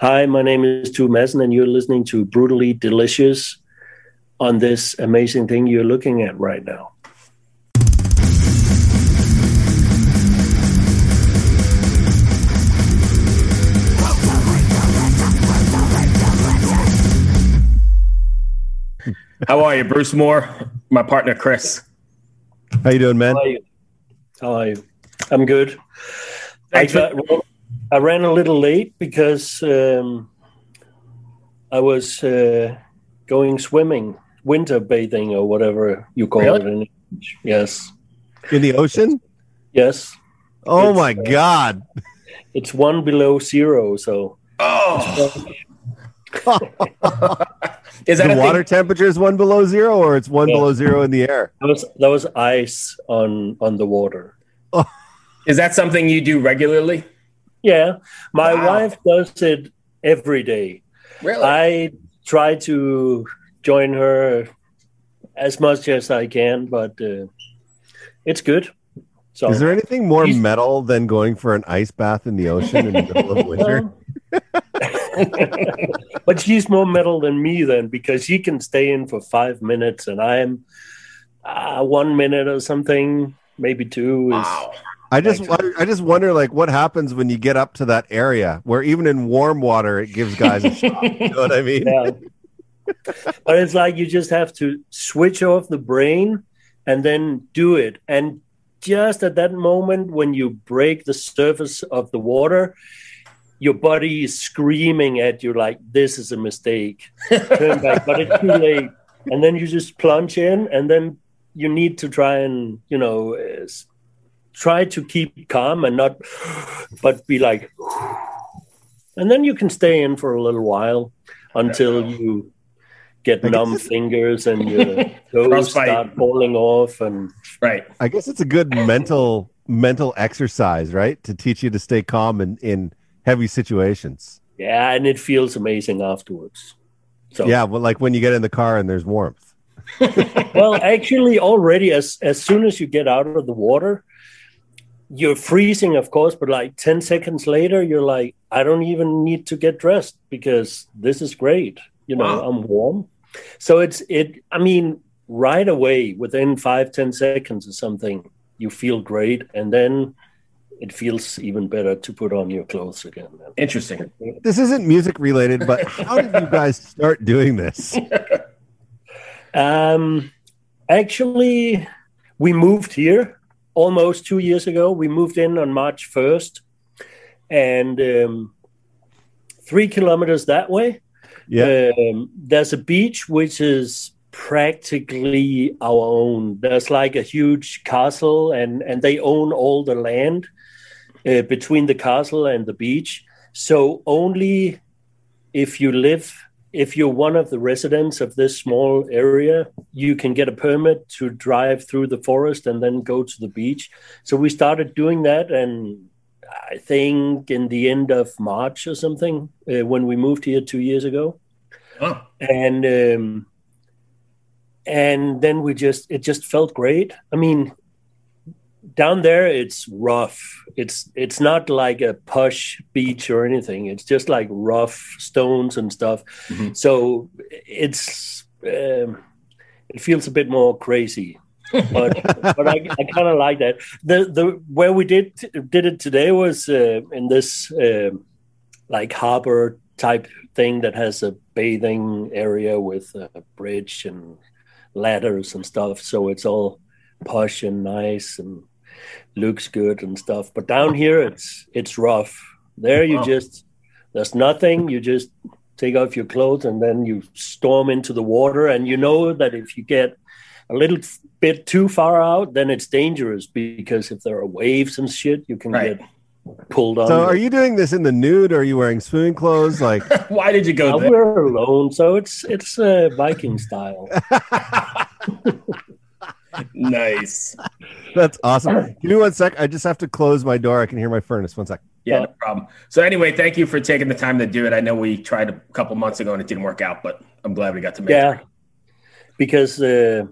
Hi, my name is Tue Madsen, and you're listening to Brutally Delicious on this amazing thing you're looking at right now. How are you, Bruce Moore? My partner, Chris. How you doing, man? How are you? How are you? I'm good. Thanks for- got- I ran a little late because um, I was uh, going swimming, winter bathing, or whatever you call Really? it in English. Yes, In the ocean? yes. Oh It's, my uh, god! It's one below zero, so Oh, is that the water Thing? temperature is one below zero, or it's one Yeah. below zero in the air. that was that was ice on on the water. Is that something you do regularly? Yeah, my Wow. wife does it every day. Really? I try to join her as much as I can, but uh, it's good. So Is there anything more He's- metal than going for an ice bath in the ocean in the middle of winter? but she's more metal than me then because she can stay in for five minutes and I'm uh, one minute or something, maybe two. Is, wow. I just, I, I just wonder, like, what happens when you get up to that area where even in warm water it gives guys a shock. You know what I mean? Yeah. but it's like you just have to switch off the brain and then do it. And just at that moment when you break the surface of the water, your body is screaming at you like this is a mistake. Turn back, but it's too late. And then you just plunge in, and then you need to try and you know uh, try to keep calm and not, but be like, and then you can stay in for a little while until you get I numb it's- fingers and your toes start falling off and Right. I guess it's a good mental mental exercise, right? To teach you to stay calm in, in heavy situations. yeah, and it feels amazing afterwards. So Yeah, well, like when you get in the car and there's warmth. well, actually, already as as soon as you get out of the water, you're freezing, of course, but like ten seconds later, you're like, I don't even need to get dressed because this is great. You know, Wow. I'm warm. So it's it. I mean, right away, within five ten seconds or something, you feel great, and then it feels even better to put on your clothes again. Interesting. This isn't music related, but how did you guys start doing this? Um, actually, we moved here almost two years ago. We moved in on March 1st, and um, three kilometers that way, Yeah. um, there's a beach which is practically our own. There's like a huge castle, and, and they own all the land uh, between the castle and the beach. So only if you live, if you're one of the residents of this small area, you can get a permit to drive through the forest and then go to the beach. So we started doing that, and I think in the end of March or something uh, when we moved here two years ago Oh, and um, and then we just it just felt great. I mean, down there it's rough. It's it's not like a push beach or anything. It's just like rough stones and stuff. Mhm. So it's um, it feels a bit more crazy. but but I, I kind of like that. The the where we did did it today was uh, in this um like harbor type thing that has a bathing area with a bridge and ladders and stuff. So it's all posh and nice and looks good and stuff. But down here, it's it's rough. There, you Wow. just there's nothing. You just take off your clothes and then you storm into the water. And you know that if you get a little bit too far out, then it's dangerous because if there are waves and shit, you can Right. get pulled on. So are you doing this in the nude? Or are you wearing swimming clothes? Like, why did you go there? we're alone, so it's it's uh, Viking style. nice. that's awesome. Give me one sec. I just have to close my door. I can hear my furnace. One sec. Yeah, no problem. So anyway, thank you for taking the time to do it. I know we tried a couple months ago and it didn't work out, but I'm glad we got to make Yeah, it. because uh,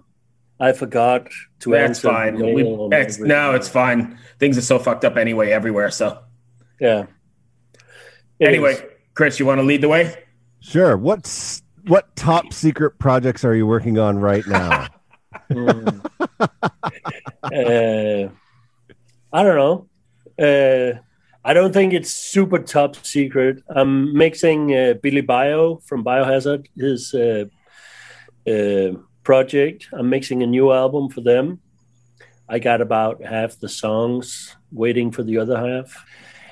I forgot to That's answer. the fine. mail We, it's, everything. no, it's fine. Things are so fucked up anyway, everywhere. So yeah. It anyway, is. Chris, you want to lead the way? Sure. What's what top secret projects are you working on right now? Mm. uh, I don't know. Uh, I don't think it's super top secret. I'm mixing uh, Billy Bio from Biohazard, his uh, uh, project. I'm mixing a new album for them. I got about half the songs, waiting for the other half.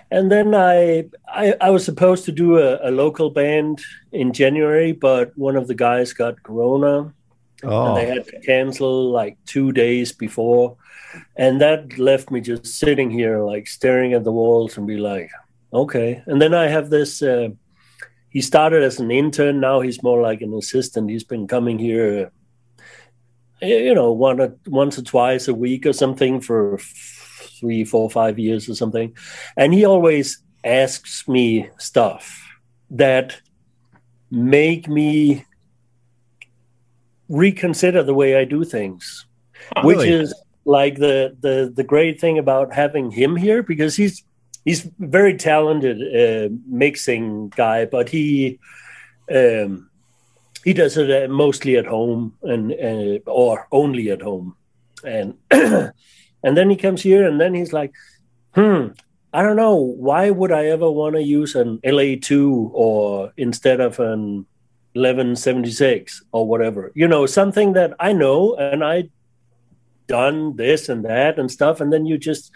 And then I, I, I was supposed to do a, a, local band in January, but one of the guys got corona, oh. and they had to cancel like two days before. And that left me just sitting here like staring at the walls and be like okay. And then i have this uh, he started as an intern. Now he's more like an assistant. He's been coming here you know one or, once or twice a week or something for three four five years or something. And he always asks me stuff that make me reconsider the way i do things oh, which really? is like the the the great thing about having him here because he's he's very talented uh, mixing guy, but he um, he does it uh, mostly at home and uh, or only at home, and and then he comes here and then he's like, hmm. I don't know. Why would I ever want to use an LA-2A instead of an 1176 or whatever? You know, something that I know and I done this and that and stuff and then you just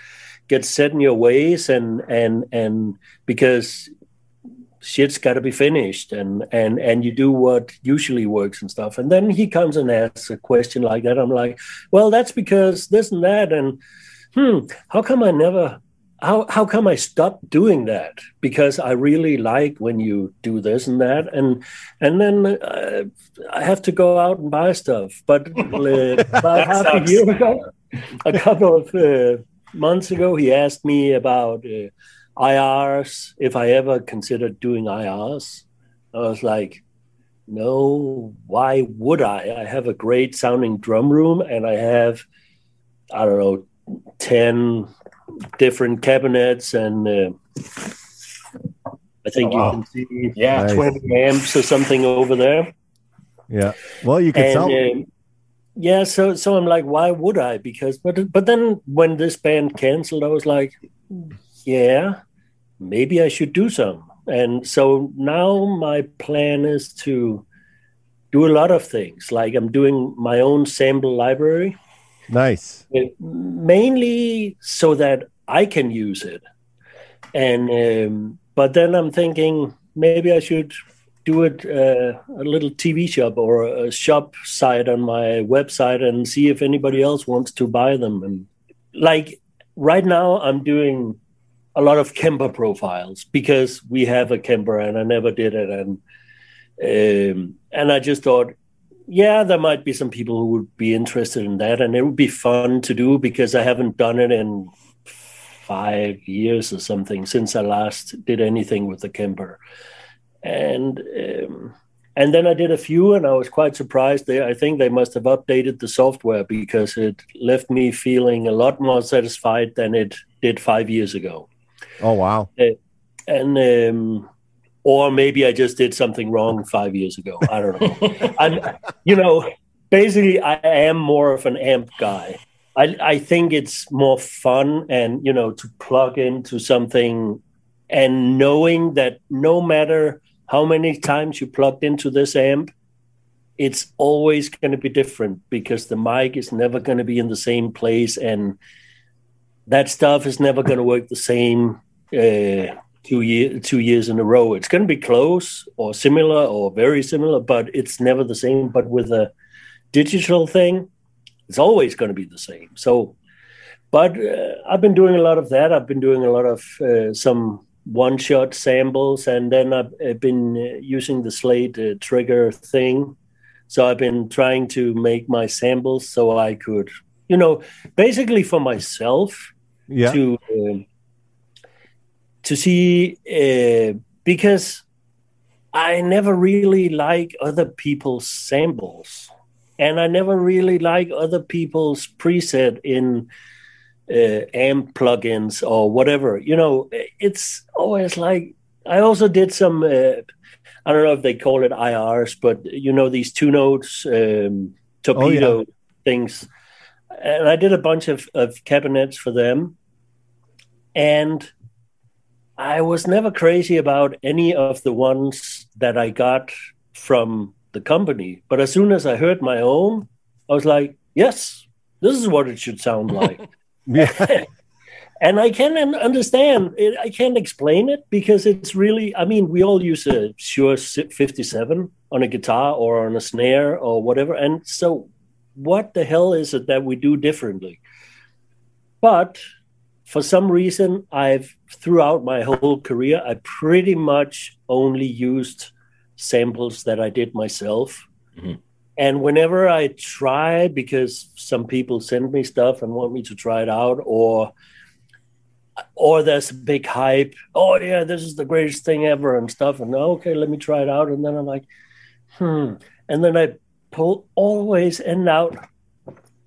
get set in your ways and and and because shit's got to be finished and and and you do what usually works and stuff and then he comes and asks a question like that i'm like well that's because this and that and hmm how come i never how how come I stopped doing that? Because I really like when you do this and that, and and then uh, I have to go out and buy stuff. But uh, about half a year ago, a couple of uh, months ago, he asked me about uh, IRs if I ever considered doing IRs. I was like, no, why would I? I have a great sounding drum room, and I have I don't know ten different cabinets and uh, I think oh, wow. you can see yeah nice. 20 amps or something over there. Yeah. Well, you can sell. Uh, yeah, so so I'm like, why would I? Because but but then when this band canceled, I was like, yeah, maybe I should do some. And so now my plan is to do a lot of things. Like I'm doing my own sample library. Nice. Mainly so that I can use it. And um, but then I'm thinking maybe I should do it uh, a little TV shop or a shop site on my website and see if anybody else wants to buy them. And like right now, I'm doing a lot of Kemper profiles because we have a Kemper and I never did it. And um, and I just thought yeah, there might be some people who would be interested in that, and it would be fun to do because I haven't done it in five years or something since I last did anything with the Kemper, and um, and then I did a few, and I was quite surprised. They, I think they must have updated the software because it left me feeling a lot more satisfied than it did five years ago. Oh wow! Uh, and um, or maybe I just did something wrong five years ago. I don't know. I'm, you know, basically, I am more of an amp guy. I, I think it's more fun and, you know, to plug into something and knowing that no matter how many times you plugged into this amp, it's always going to be different because the mic is never going to be in the same place and that stuff is never going to work the same. Uh, two year two years in a row. It's going to be close or similar or very similar, but it's never the same. But with a digital thing, it's always going to be the same. So, but uh, I've been doing a lot of that. I've been doing a lot of uh, some one shot samples, and then I've, I've been uh, using the Slate uh, trigger thing. So I've been trying to make my samples so I could, you know, basically for myself yeah. to um, to see uh, because I never really like other people's samples, and I never really like other people's preset in uh, amp plugins or whatever. You know, it's always like I also did some. Uh, I don't know if they call it IRs, but you know these two notes um, torpedo oh, yeah. things, and I did a bunch of, of cabinets for them, and I was never crazy about any of the ones that I got from the company. But as soon as I heard my own, I was like, yes, this is what it should sound like. and I can understand it. I can't explain it because it's really, I mean, we all use a Shure 57 on a guitar or on a snare or whatever. And so, what the hell is it that we do differently? But for some reason, I've throughout my whole career, I pretty much only used samples that I did myself. Mm-hmm. And whenever I try, because some people send me stuff and want me to try it out, or or there's a big hype, oh yeah, this is the greatest thing ever and stuff, and okay, let me try it out, and then I'm like, hmm, and then I pull always end out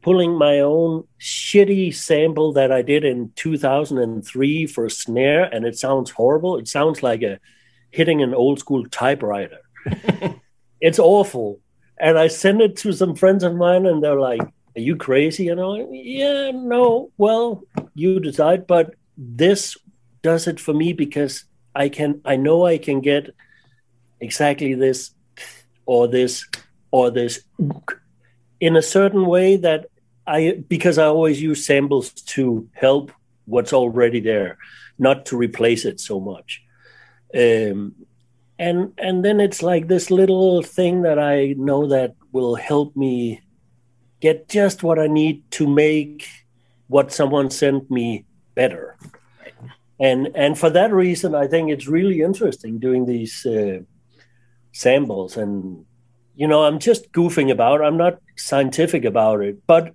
pulling my own shitty sample that I did in 2003 for a snare, and it sounds horrible. It sounds like a hitting an old school typewriter. it's awful. And I sent it to some friends of mine, and they're like, "Are you crazy?" And I'm like, "Yeah, no. Well, you decide." But this does it for me because I can. I know I can get exactly this, or this, or this in a certain way that I because I always use samples to help what's already there, not to replace it so much. Um, and and then it's like this little thing that I know that will help me get just what I need to make what someone sent me better. And and for that reason, I think it's really interesting doing these uh, samples. And you know, I'm just goofing about. I'm not scientific about it, but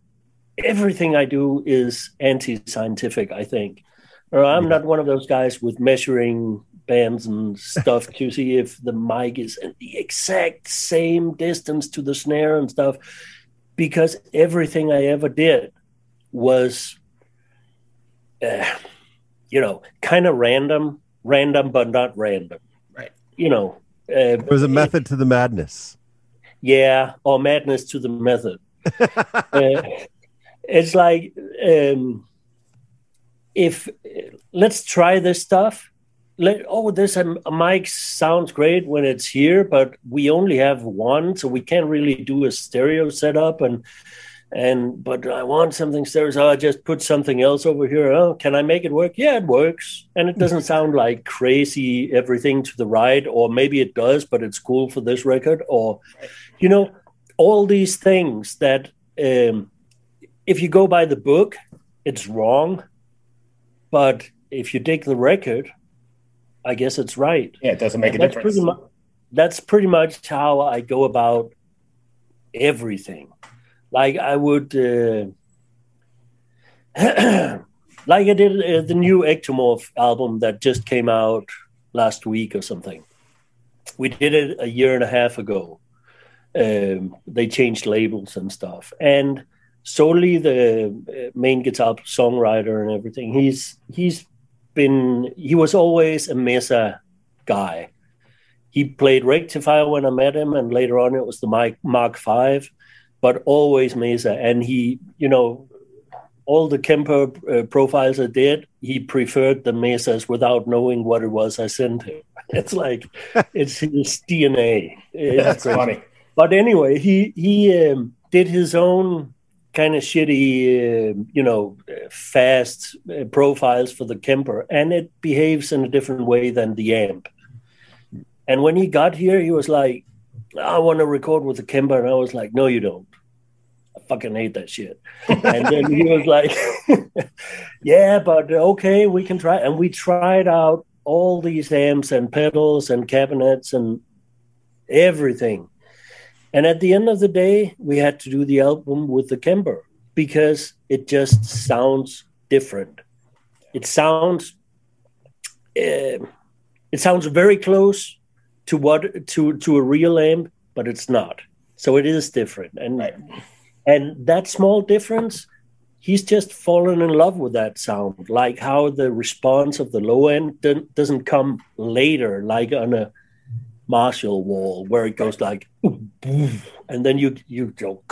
everything I do is anti-scientific. I think, or I'm not one of those guys with measuring bands and stuff to see if the mic is at the exact same distance to the snare and stuff, because everything I ever did was, uh, you know, kind of random, random but not random. Right. You know, uh, there was a method it, to the madness. Yeah, or madness to the method. uh, it's like um, if let's try this stuff. Let, oh, this a, a mic sounds great when it's here, but we only have one, so we can't really do a stereo setup. And and but I want something stereo, so I just put something else over here. Oh, can I make it work? Yeah, it works, and it doesn't sound like crazy everything to the right, or maybe it does, but it's cool for this record, or you know, all these things that. Um, if you go by the book, it's wrong. But if you take the record, I guess it's right. Yeah, it doesn't make and a difference. Pretty mu- that's pretty much how I go about everything. Like I would, uh, like I did uh, the new Ektomorf album that just came out last week or something. We did it a year and a half ago. Um, they changed labels and stuff, and solely the uh, main guitar songwriter and everything. He's he's been he was always a Mesa guy. He played Rectifier when I met him, and later on it was the Mark Mark Five, but always Mesa. And he, you know, all the Kemper uh, profiles I did, he preferred the Mesas without knowing what it was I sent him. It's like it's his DNA. It's That's funny. But anyway, he he um, did his own kind of shitty, uh, you know, fast uh, profiles for the Kemper, and it behaves in a different way than the amp. And when he got here, he was like, "I want to record with the Kemper," and I was like, "No, you don't. I fucking hate that shit." and then he was like, "Yeah, but okay, we can try." And we tried out all these amps and pedals and cabinets and everything and at the end of the day, we had to do the album with the Kemper because it just sounds different. It sounds uh, it sounds very close to what to to a real amp, but it's not. So it is different, and right. and that small difference he's just fallen in love with that sound, like how the response of the low end doesn't come later, like on a Marshall wall where it goes like, and then you you go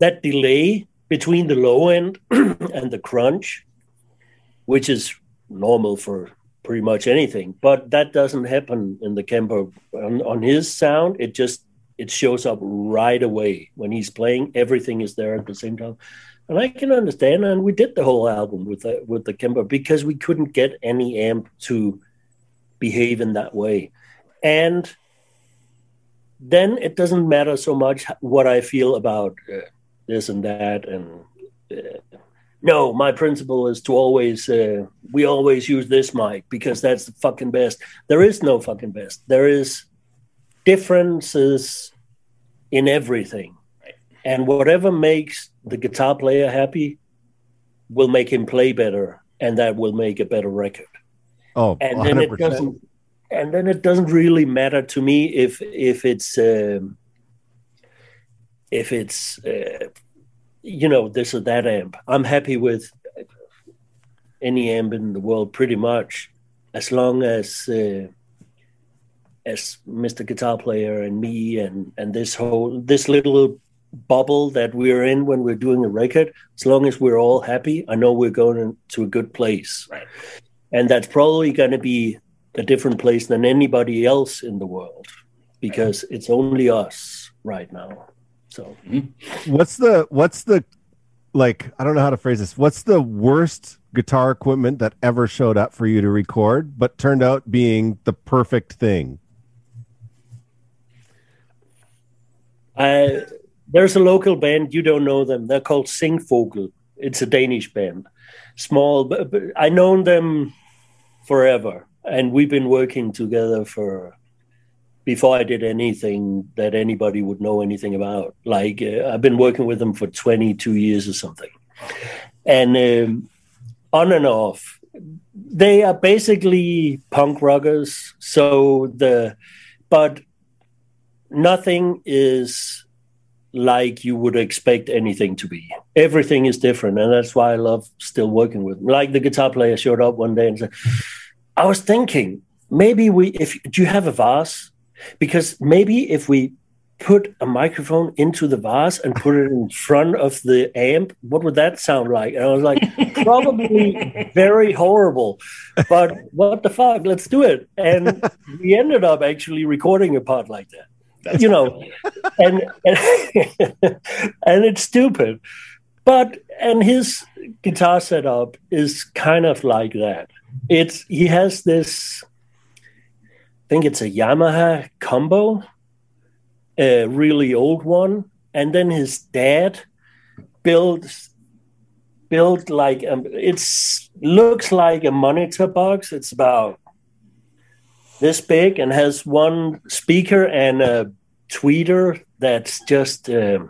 that delay between the low end and the crunch, which is normal for pretty much anything, but that doesn't happen in the Kemper on, on his sound. It just it shows up right away when he's playing. Everything is there at the same time, and I can understand. And we did the whole album with the with the Kemper because we couldn't get any amp to behave in that way, and then it doesn't matter so much what I feel about uh, this and that and. Uh, no, my principle is to always uh, we always use this mic because that's the fucking best. There is no fucking best. There is differences in everything. And whatever makes the guitar player happy will make him play better and that will make a better record. Oh, and then 100%. it doesn't and then it doesn't really matter to me if if it's um, if it's uh, you know this or that amp. I'm happy with any amp in the world pretty much as long as uh, as Mr. Guitar Player and me and and this whole this little bubble that we're in when we're doing a record, as long as we're all happy, I know we're going to a good place. Right. And that's probably going to be a different place than anybody else in the world because it's only us right now. So, mm-hmm. what's the what's the like I don't know how to phrase this. What's the worst guitar equipment that ever showed up for you to record but turned out being the perfect thing? Uh, there's a local band you don't know them. They're called Singvogel. It's a Danish band, small. But, but I known them forever, and we've been working together for before I did anything that anybody would know anything about. Like uh, I've been working with them for 22 years or something, and um, on and off, they are basically punk rockers. So the but nothing is like you would expect anything to be. Everything is different, and that's why I love still working with. Them. Like the guitar player showed up one day and said, "I was thinking maybe we if do you have a vase? Because maybe if we put a microphone into the vase and put it in front of the amp, what would that sound like?" And I was like, "Probably very horrible, but what the fuck? Let's do it." And we ended up actually recording a part like that. That's you know, and, and and it's stupid, but and his guitar setup is kind of like that. It's he has this. I think it's a Yamaha combo, a really old one, and then his dad built built like um, it's looks like a monitor box. It's about this big and has one speaker and a tweeter that's just uh,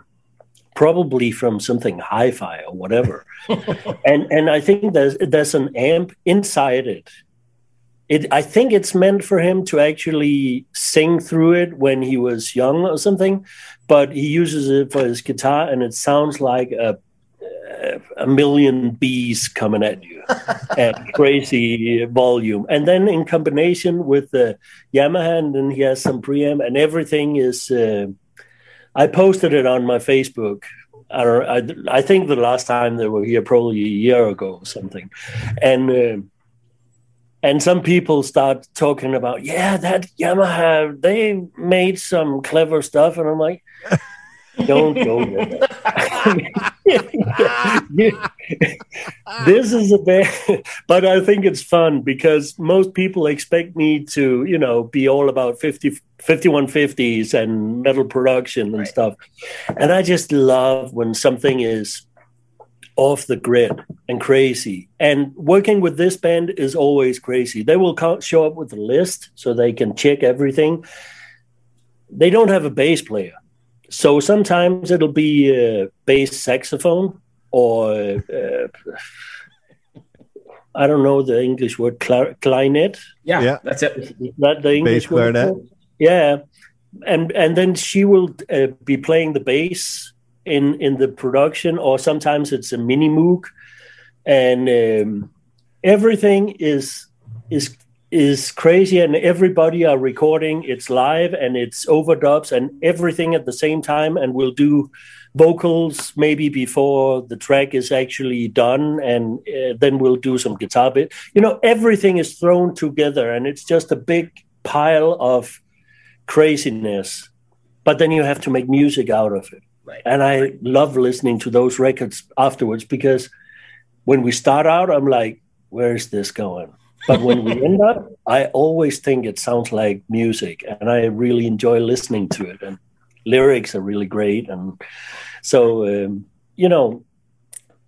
probably from something hi-fi or whatever. and and I think there's there's an amp inside it. It I think it's meant for him to actually sing through it when he was young or something, but he uses it for his guitar and it sounds like a a million bees coming at you at crazy volume. And then in combination with the Yamaha, and then he has some preamp, and everything is. Uh, I posted it on my Facebook. I, I, I, think the last time they were here, probably a year ago or something, and. Uh, and some people start talking about, yeah, that Yamaha, they made some clever stuff. And I'm like, don't go there. this is a bad, but I think it's fun because most people expect me to, you know, be all about 50, 5150s and metal production and right. stuff. And I just love when something is off the grid and crazy. And working with this band is always crazy. They will show up with a list so they can check everything. They don't have a bass player so sometimes it'll be a bass saxophone or uh, I don't know the English word clarinet. Yeah, yeah, that's it. Is that the English bass word? Clarinet. Yeah, and and then she will uh, be playing the bass in in the production, or sometimes it's a mini moog, and um, everything is is is crazy and everybody are recording. It's live and it's overdubs and everything at the same time and we'll do vocals maybe before the track is actually done and uh, then we'll do some guitar bit. You know everything is thrown together and it's just a big pile of craziness. But then you have to make music out of it. Right. and i love listening to those records afterwards because when we start out i'm like where is this going but when we end up, I always think it sounds like music, and I really enjoy listening to it. And lyrics are really great, and so um, you know,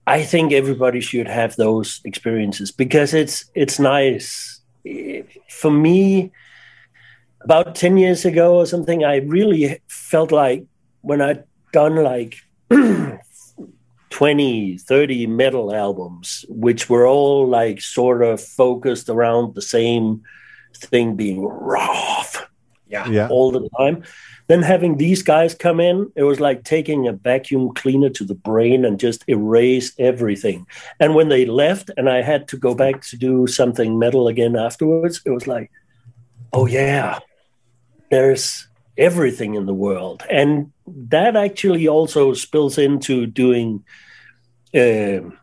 I think everybody should have those experiences because it's it's nice. For me, about ten years ago or something, I really felt like when I'd done like 20 30 metal albums which were all like sort of focused around the same thing being rough Yeah. Yeah. all the time then having these guys come in it was like taking a vacuum cleaner to the brain and just erase everything and when they left and i had to go back to do something metal again afterwards it was like oh yeah there's everything in the world and that actually also spills into doing um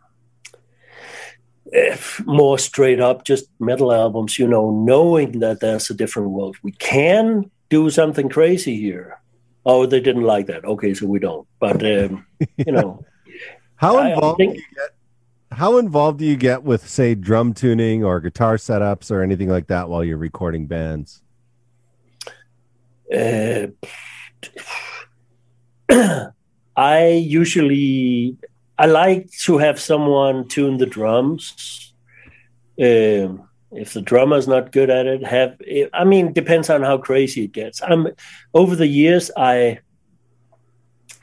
uh, more straight up just metal albums you know knowing that there's a different world we can do something crazy here oh they didn't like that okay so we don't but um, you know How I- I involved think- do you get? How involved do you get with, say, drum tuning or guitar setups or anything like that while you're recording bands? uh, I usually I like to have someone tune the drums. Um, if the drummer's not good at it, have I mean depends on how crazy it gets. I'm over the years I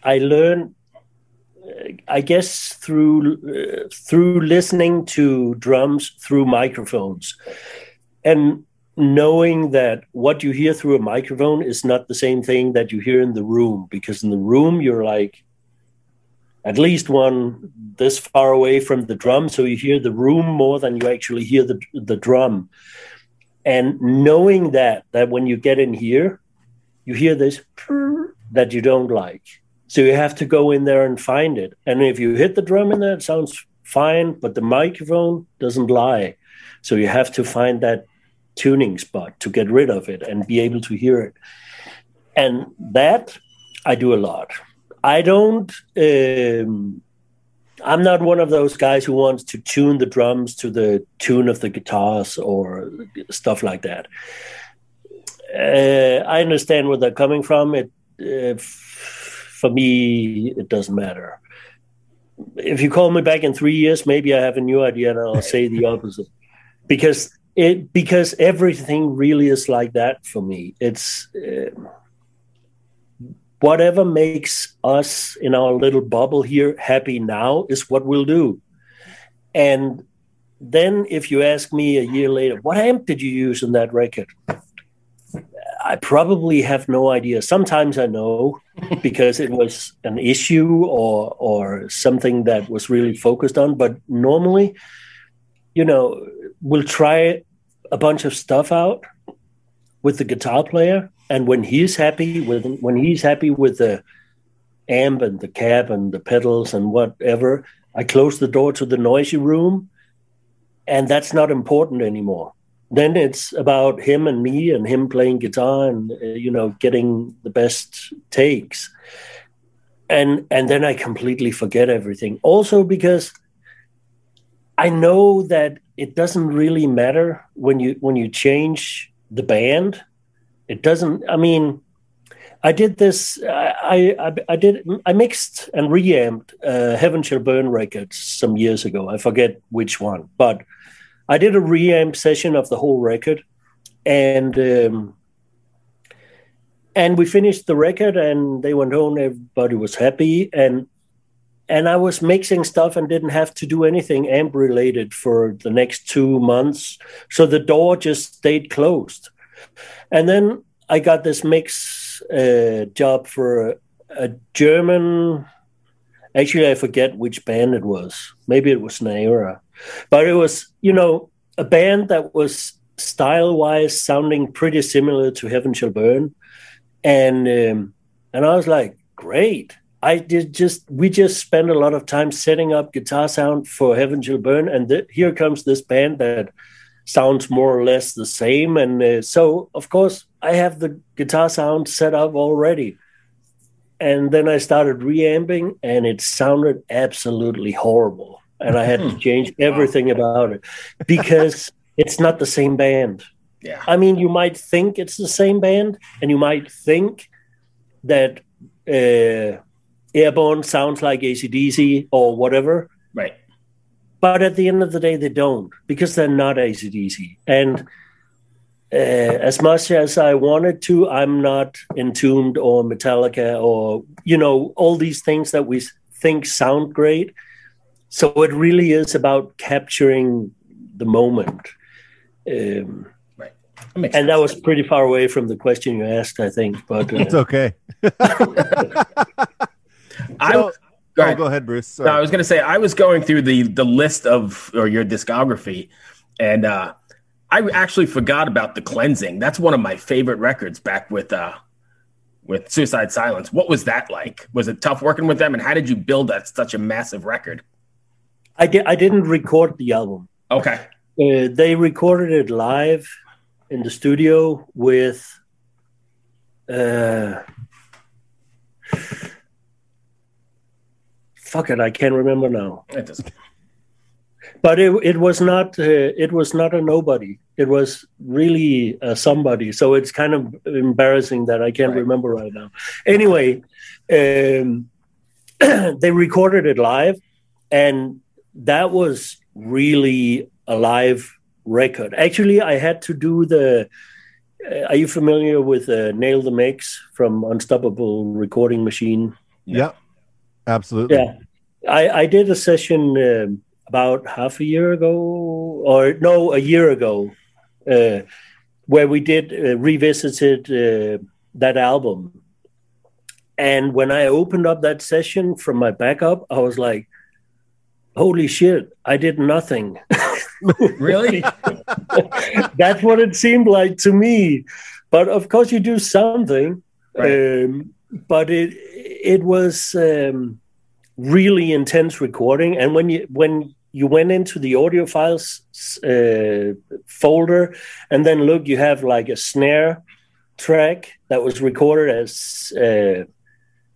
I learned uh, I guess through uh, through listening to drums through microphones and knowing that what you hear through a microphone is not the same thing that you hear in the room because in the room you're like at least one this far away from the drum so you hear the room more than you actually hear the the drum. And knowing that that when you get in here you hear this that you don't like. So you have to go in there and find it. And if you hit the drum in there it sounds fine but the microphone doesn't lie. So you have to find that tuning spot to get rid of it and be able to hear it. And that I do a lot. I don't. Um, I'm not one of those guys who wants to tune the drums to the tune of the guitars or stuff like that. Uh, I understand where they're coming from. It uh, for me, it doesn't matter. If you call me back in three years, maybe I have a new idea and I'll say the opposite. Because it because everything really is like that for me. It's uh, whatever makes us in our little bubble here happy now is what we'll do. And then if you ask me a year later, what amp did you use in that record? I probably have no idea. Sometimes I know because it was an issue or or something that was really focused on. But normally, you know, we'll try a bunch of stuff out with the guitar player, and when he's happy with when he's happy with the amp and the cab and the pedals and whatever, I close the door to the noisy room, and that's not important anymore. Then it's about him and me and him playing guitar and uh, you know getting the best takes. And and then i completely forget everything. Also because i know that it doesn't really matter when you when you change the band it doesn't i mean i did this i i, I did i mixed and reamped uh, heaven shall burn records some years ago i forget which one but I did a reamp session of the whole record, and um, and we finished the record, and they went home. Everybody was happy, and and I was mixing stuff and didn't have to do anything amp related for the next two months. So the door just stayed closed, and then I got this mix uh, job for a, a German Actually, I forget which band it was. Maybe it was Neaera, but it was you know a band that was style wise sounding pretty similar to Heaven Shall Burn, and um, and I was like, great. I did just we just spent a lot of time setting up guitar sound for Heaven Shall Burn, and th- here comes this band that sounds more or less the same. And uh, so, of course, I have the guitar sound set up already. And then I started reamping, and it sounded absolutely horrible. And I had to change everything about it because it's not the same band. Yeah. I mean, you might think it's the same band, and you might think that uh, Airbourne sounds like ACDC or whatever. Right. But at the end of the day, they don't because they're not ACDC. And uh, as much as I wanted to, I'm not Entombed or Metallica or, you know, all these things that we think sound great. So it really is about capturing the moment. Um, Right. That makes and that was pretty far away from the question you asked, I think. But uh, It's okay. I, So- go oh, ahead. go ahead, Bruce. No, I was going to say I was going through the the list of or your discography, and uh, I actually forgot about the cleansing. That's one of my favorite records. Back with uh, with Suicide Silence. What was that like? Was it tough working with them, and how did you build that such a massive record? I, di- I didn't record the album. Okay, Uh, they recorded it live in the studio with uh fuck it i can't remember now. It doesn't. but it, it was not uh, it was not a nobody. It was really a somebody. So it's kind of embarrassing that i can't Right. remember right now. Anyway um they recorded it live and that was really a live record. Actually i had to do the uh, are you familiar with uh, nail the mix from unstoppable recording machine? Yeah, absolutely. yeah, I, I did a session um, about half a year ago, or no, a year ago, uh, where we did uh, revisited uh, that album. And when I opened up that session from my backup, I was like, "Holy shit! I did nothing." Really? That's what it seemed like to me. But of course, you do something. Right. Um, but it it was um, really intense recording, and when you when you went into the audio files uh, folder, and then look, you have like a snare track that was recorded as uh,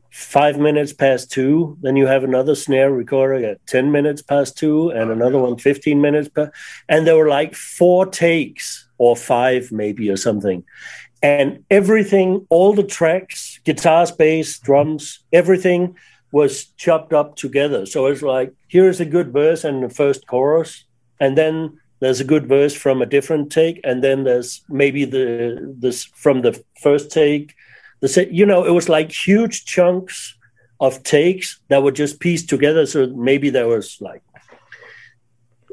five minutes past two. Then you have another snare recorded at 10 minutes past two, and another one 15 minutes past. And there were like four takes or five, maybe, or something. And everything, all the tracks, guitars, bass, drums, everything was chopped up together. So it's like, here's a good verse and the first chorus. And then there's a good verse from a different take. And then there's maybe the this from the first take the you know it was like huge chunks of takes that were just pieced together so maybe there was like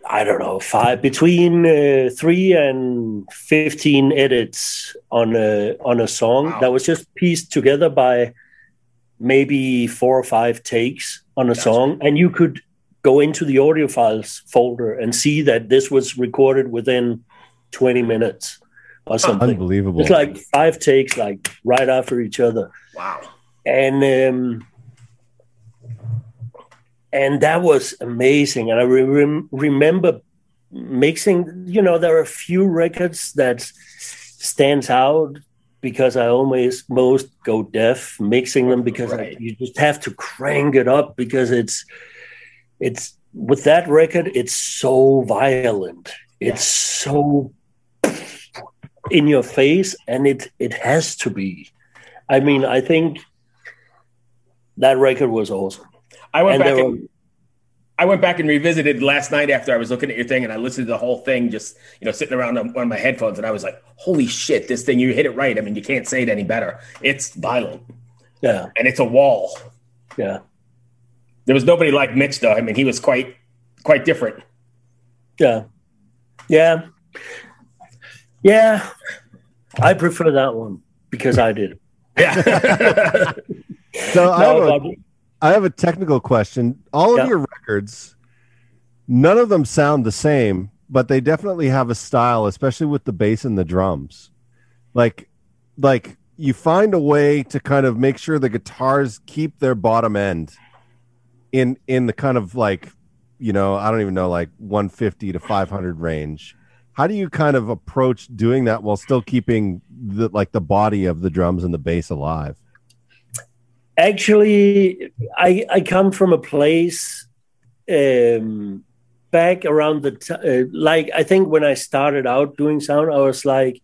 i don't know five between uh, 3 and 15 edits on a on a song Wow. that was just pieced together by maybe four or five takes on a Gotcha. song and you could go into the audio files folder and see that this was recorded within 20 minutes or something Unbelievable. it's like five takes, like right after each other, wow. and um, and that was amazing. And I re- remember mixing. You know, there are a few records that stands out because I always most go deaf mixing them because I- you just have to crank it up because it's it's with that record it's so violent. It's so in your face and it it has to be i mean i think that record was awesome I went and back there and were, I went back and revisited last night after I was looking at your thing, and I listened to the whole thing, just you know, sitting around on one of my headphones, and I was like, "Holy shit! This thing, you hit it right. I mean, you can't say it any better. It's violent, yeah and it's a wall. yeah There was nobody like Mitch, though. I mean, he was quite quite different. yeah yeah yeah i prefer that one because i did. Yeah, so I have No, a, but- I have a technical question. All of your records, none of them sound the same, but they definitely have a style, especially with the bass and the drums. Like, like you find a way to kind of make sure the guitars keep their bottom end in in the kind of like, you know, I don't even know, like 150 to 500 range. How do you kind of approach doing that while still keeping the like the body of the drums and the bass alive? Actually, I I come from a place um, back around the t- uh, like I think when I started out doing sound, I was like,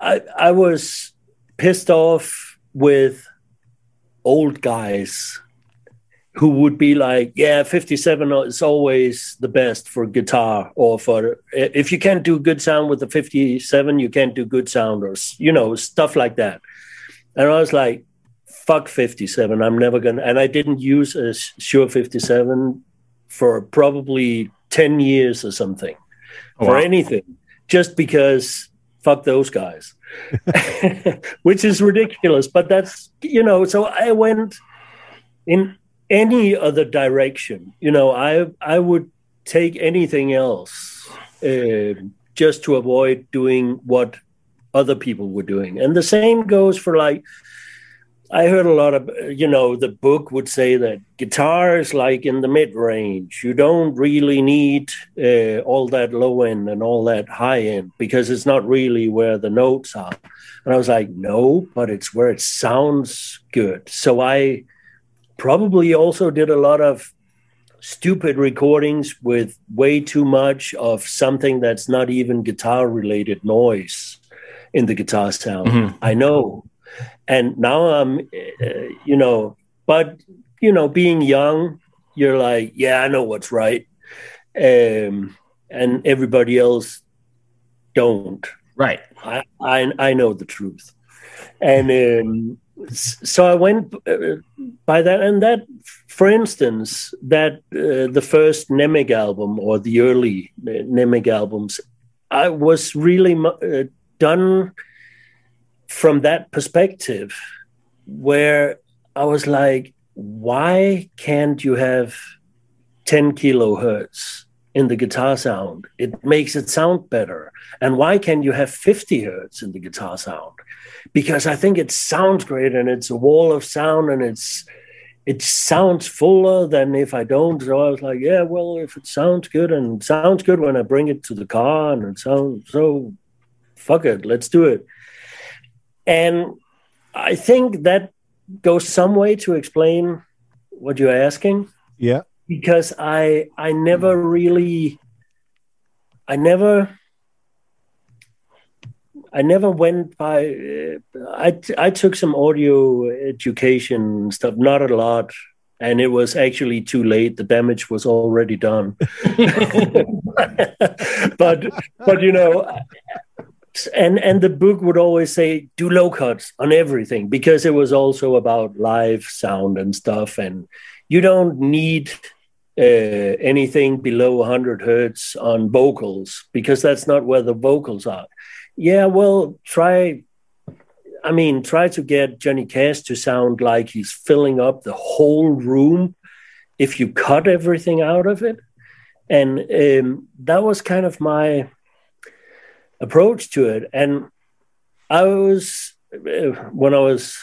I I was pissed off with old guys who would be like, yeah, 57 is always the best for guitar or for if you can't do good sound with the 57, you can't do good sound or you know stuff like that. And I was like, fuck 57. I'm never gonna. And I didn't use a Shure 57 for probably 10 years or something Oh, for wow. anything, just because fuck those guys, which is ridiculous. But that's you know. So I went in any other direction. You know, I I would take anything else uh, just to avoid doing what other people were doing, and the same goes for like. I heard a lot of, you know, the book would say that guitar is like in the mid range. You don't really need uh, all that low end and all that high end because it's not really where the notes are. And I was like, no, but it's where it sounds good. So I probably also did a lot of stupid recordings with way too much of something that's not even guitar related noise in the guitar sound. Mhm. I know. And now I'm, uh, you know, but, you know, being young, you're like, yeah, I know what's right. Um, and everybody else don't. Right. I, I, I know the truth. And um, so I went uh, by that. And that, for instance, that uh, the first Mnemic album or the early Mnemic albums, I was really uh, done from that perspective where I was like, why can't you have 10 kilohertz in the guitar sound? It makes it sound better. And why can't you have 50 hertz in the guitar sound? Because I think it sounds great and it's a wall of sound and it's it sounds fuller than if I don't. So I was like, yeah, well, if it sounds good and sounds good when I bring it to the car and it sounds so fuck it, let's do it. And I think that goes some way to explain what you're asking. Yeah. because I I never really I never I never went by uh, I I took some audio education stuff not a lot. And it was actually too late. The damage was already done. But but you know and and the book would always say do low cuts on everything because it was also about live sound and stuff and you don't need uh, anything below 100 hertz on vocals because that's not where the vocals are. Yeah well try i mean try to get johnny cash to sound like he's filling up the whole room if you cut everything out of it. And um, that was kind of my approach to it. And I was, uh, when I was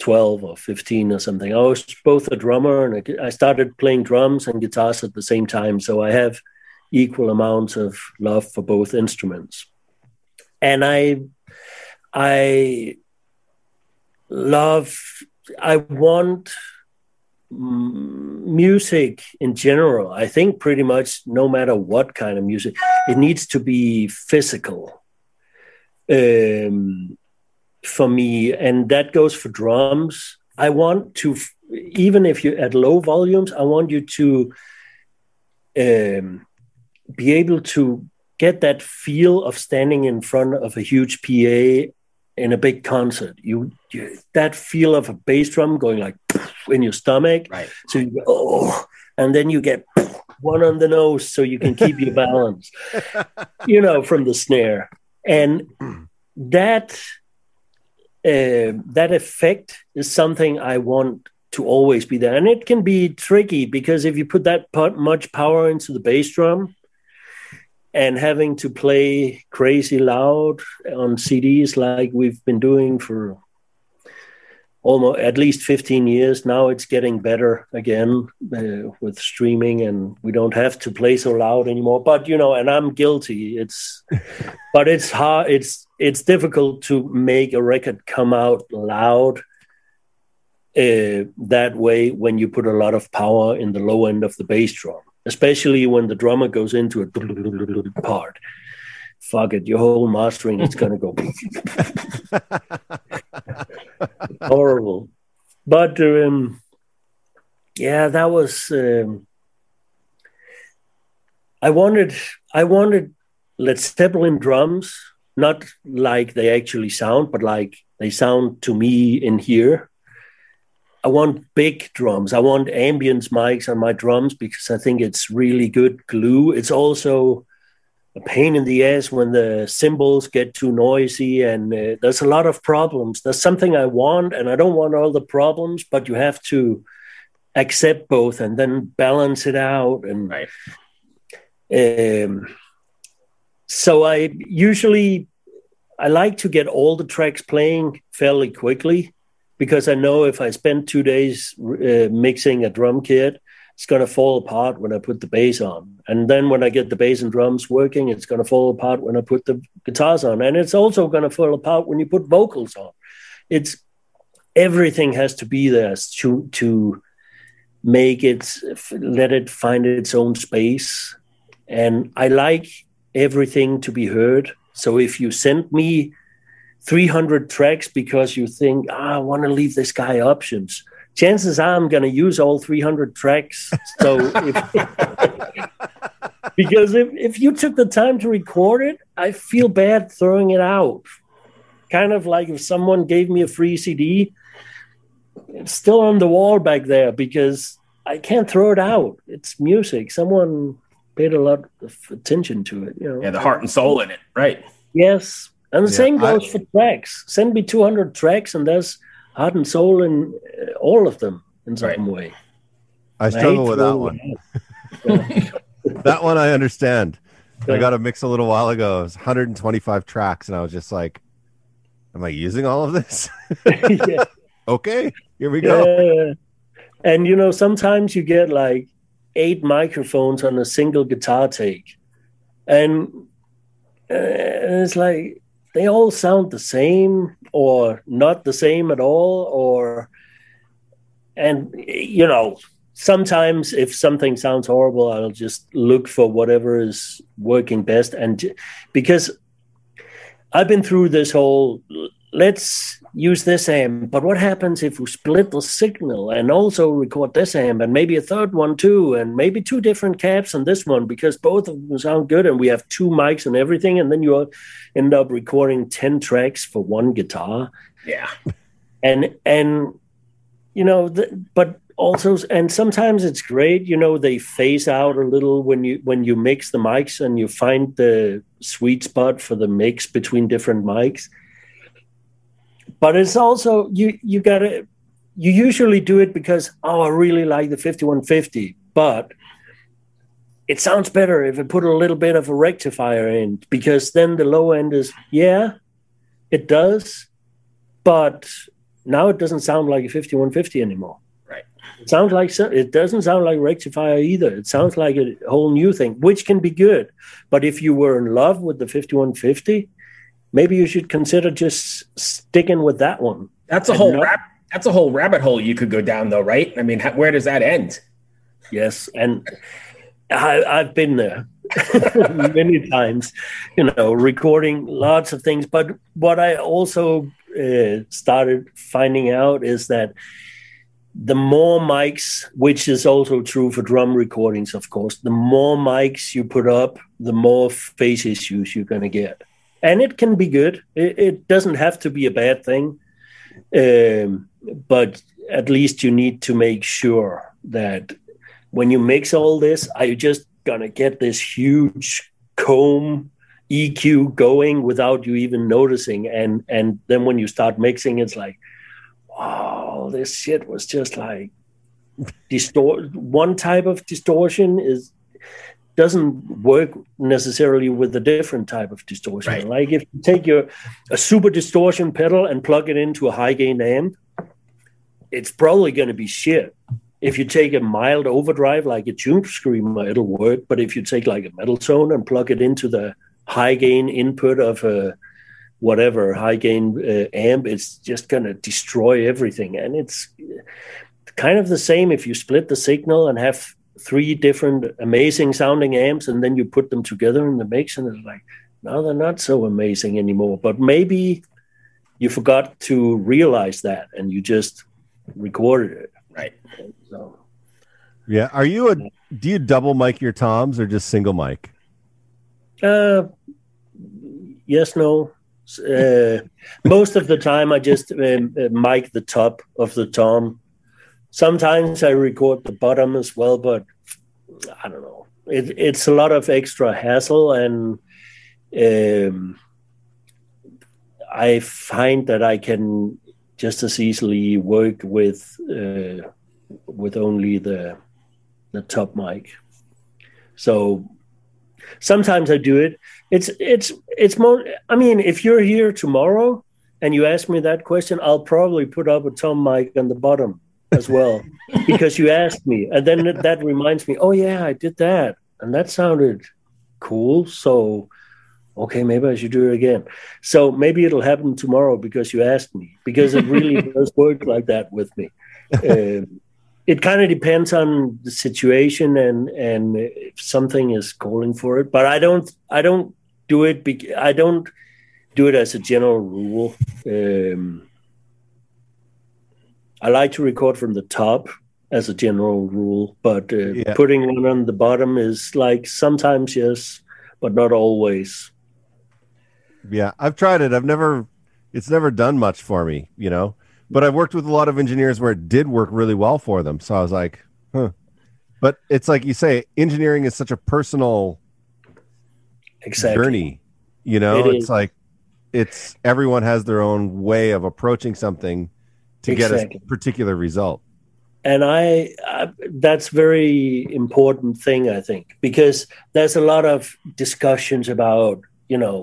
12 or 15 or something, I was both a drummer and a, I started playing drums and guitars at the same time. So I have equal amounts of love for both instruments. And I, I love, I want music in general. I think pretty much no matter what kind of music, it needs to be physical um, for me, and that goes for drums. I want to, even if you're at low volumes, I want you to um, be able to get that feel of standing in front of a huge PA in a big concert. You, you that feel of a bass drum going like in your stomach. Right. So you go, oh, and then you get one on the nose so you can keep your balance, you know, from the snare. And that uh, that effect is something I want to always be there. And it can be tricky because if you put that much power into the bass drum and having to play crazy loud on CDs like we've been doing for almost at least 15 years. Now it's getting better again uh, with streaming and we don't have to play so loud anymore. But you know and i'm guilty. It's but it's hard it's it's difficult to make a record come out loud uh, that way when you put a lot of power in the low end of the bass drum, especially when the drummer goes into a part. Fuck it, your whole mastering is to go horrible. But um, yeah, that was. Um, I wanted, I wanted Led Zeppelin drums, not like they actually sound, but like they sound to me in here I want big drums. I want ambience mics on my drums because I think it's really good glue. It's also a pain in the ass when the cymbals get too noisy and uh, there's a lot of problems. There's something I want and I don't want all the problems, but you have to accept both and then balance it out and right. um, so I usually I like to get all the tracks playing fairly quickly because I know if I spend two days uh, mixing a drum kit, it's going to fall apart when I put the bass on. And then when I get the bass and drums working, it's going to fall apart when I put the guitars on. And it's also going to fall apart when you put vocals on. It's everything has to be there to to make it let it find its own space. And I like everything to be heard. So if you send me 300 tracks because you think, ah, I want to leave this guy options. Chances are I'm going to use all 300 tracks. So, if, because if, if you took the time to record it, I feel bad throwing it out. Kind of like if someone gave me a free CD, it's still on the wall back there because I can't throw it out. It's music. Someone paid a lot of attention to it. You know? Yeah, the heart and soul in it, right? Yes, and the yeah, same goes I, for tracks. Send me 200 tracks, and there's heart and soul in uh, all of them in some right. way. I struggle I with that one. that one I understand. Yeah. I got a mix a little while ago. It was 125 tracks, and I was just like, "Am I using all of this?" yeah. Okay, here we go. And you know, sometimes you get like eight microphones on a single guitar take, and, uh, and it's like they all sound the same or not the same at all or and you know sometimes if something sounds horrible i'll just look for whatever is working best. And because i've been through this whole let's use this amp. But what happens if we split the signal and also record this amp and maybe a third one too, and maybe two different caps on this one because both of them sound good and we have two mics and everything, and then you end up recording ten tracks for one guitar. Yeah, and and you know, the, but also and sometimes it's great you know they phase out a little when you when you mix the mics and you find the sweet spot for the mix between different mics but it's also you you gotta you usually do it because oh I really like the 5150, but it sounds better if I put a little bit of a rectifier in because then the low end is yeah, it does, but now it doesn't sound like a 5150 anymore. Right. It sounds like it doesn't sound like rectifier either. It sounds like a whole new thing, which can be good. But if you were in love with the 5150, maybe you should consider just sticking with that one. That's a whole rab- that's a whole rabbit hole you could go down, though, right? I mean, where does that end? Yes, and I, I've been there many times, you know, recording lots of things. But what I also uh, started finding out is that the more mics, which is also true for drum recordings, of course, the more mics you put up, the more phase issues you're going to get and it can be good. It, it doesn't have to be a bad thing, um, but at least you need to make sure that when you mix all this, are you just gonna get this huge comb EQ going without you even noticing? And and then when you start mixing, it's like, wow, this shit was just like distort. One type of distortion is doesn't work necessarily with a different type of distortion. Right. Like if you take your a super distortion pedal and plug it into a high gain amp, it's probably going to be shit. If you take a mild overdrive like a tube screamer, it'll work. But if you take like a metal tone and plug it into the high gain input of a whatever high gain uh, amp, it's just going to destroy everything. And it's kind of the same if you split the signal and have three different amazing sounding amps and then you put them together in the mix and it's like now they're not so amazing anymore but maybe you forgot to realize that and you just recorded it Right. so Yeah. Are you a do you double mic your toms or just single mic? uh yes no uh, most of the time i just um, uh, mic the top of the tom sometimes i record the bottom as well but i don't know. It, it's a lot of extra hassle and um, i find that i can just as easily work with uh, with only the the top mic. So sometimes i do it. It's it's it's more i mean if you're here tomorrow and you ask me that question i'll probably put up a tom mic on the bottom as well because you asked me and then that reminds me oh yeah i did that and that sounded cool so okay maybe i should do it again. So maybe it'll happen tomorrow because you asked me because it really does work like that with me. Um, it kind of depends on the situation and and if something is calling for it but i don't i don't do it bec- i don't do it as a general rule. Um, i like to record from the top as a general rule but uh, Yeah. putting one on the bottom is like sometimes yes but not always Yeah, I've tried it. I've never, it's never done much for me, you know. But I've worked with a lot of engineers where it did work really well for them. So I was like, huh. But it's like you say, engineering is such a personal exactly journey. You know, It it's is. like it's everyone has their own way of approaching something to get Exactly. a particular result. and I, I that's very important thing i think because there's a lot of discussions about you know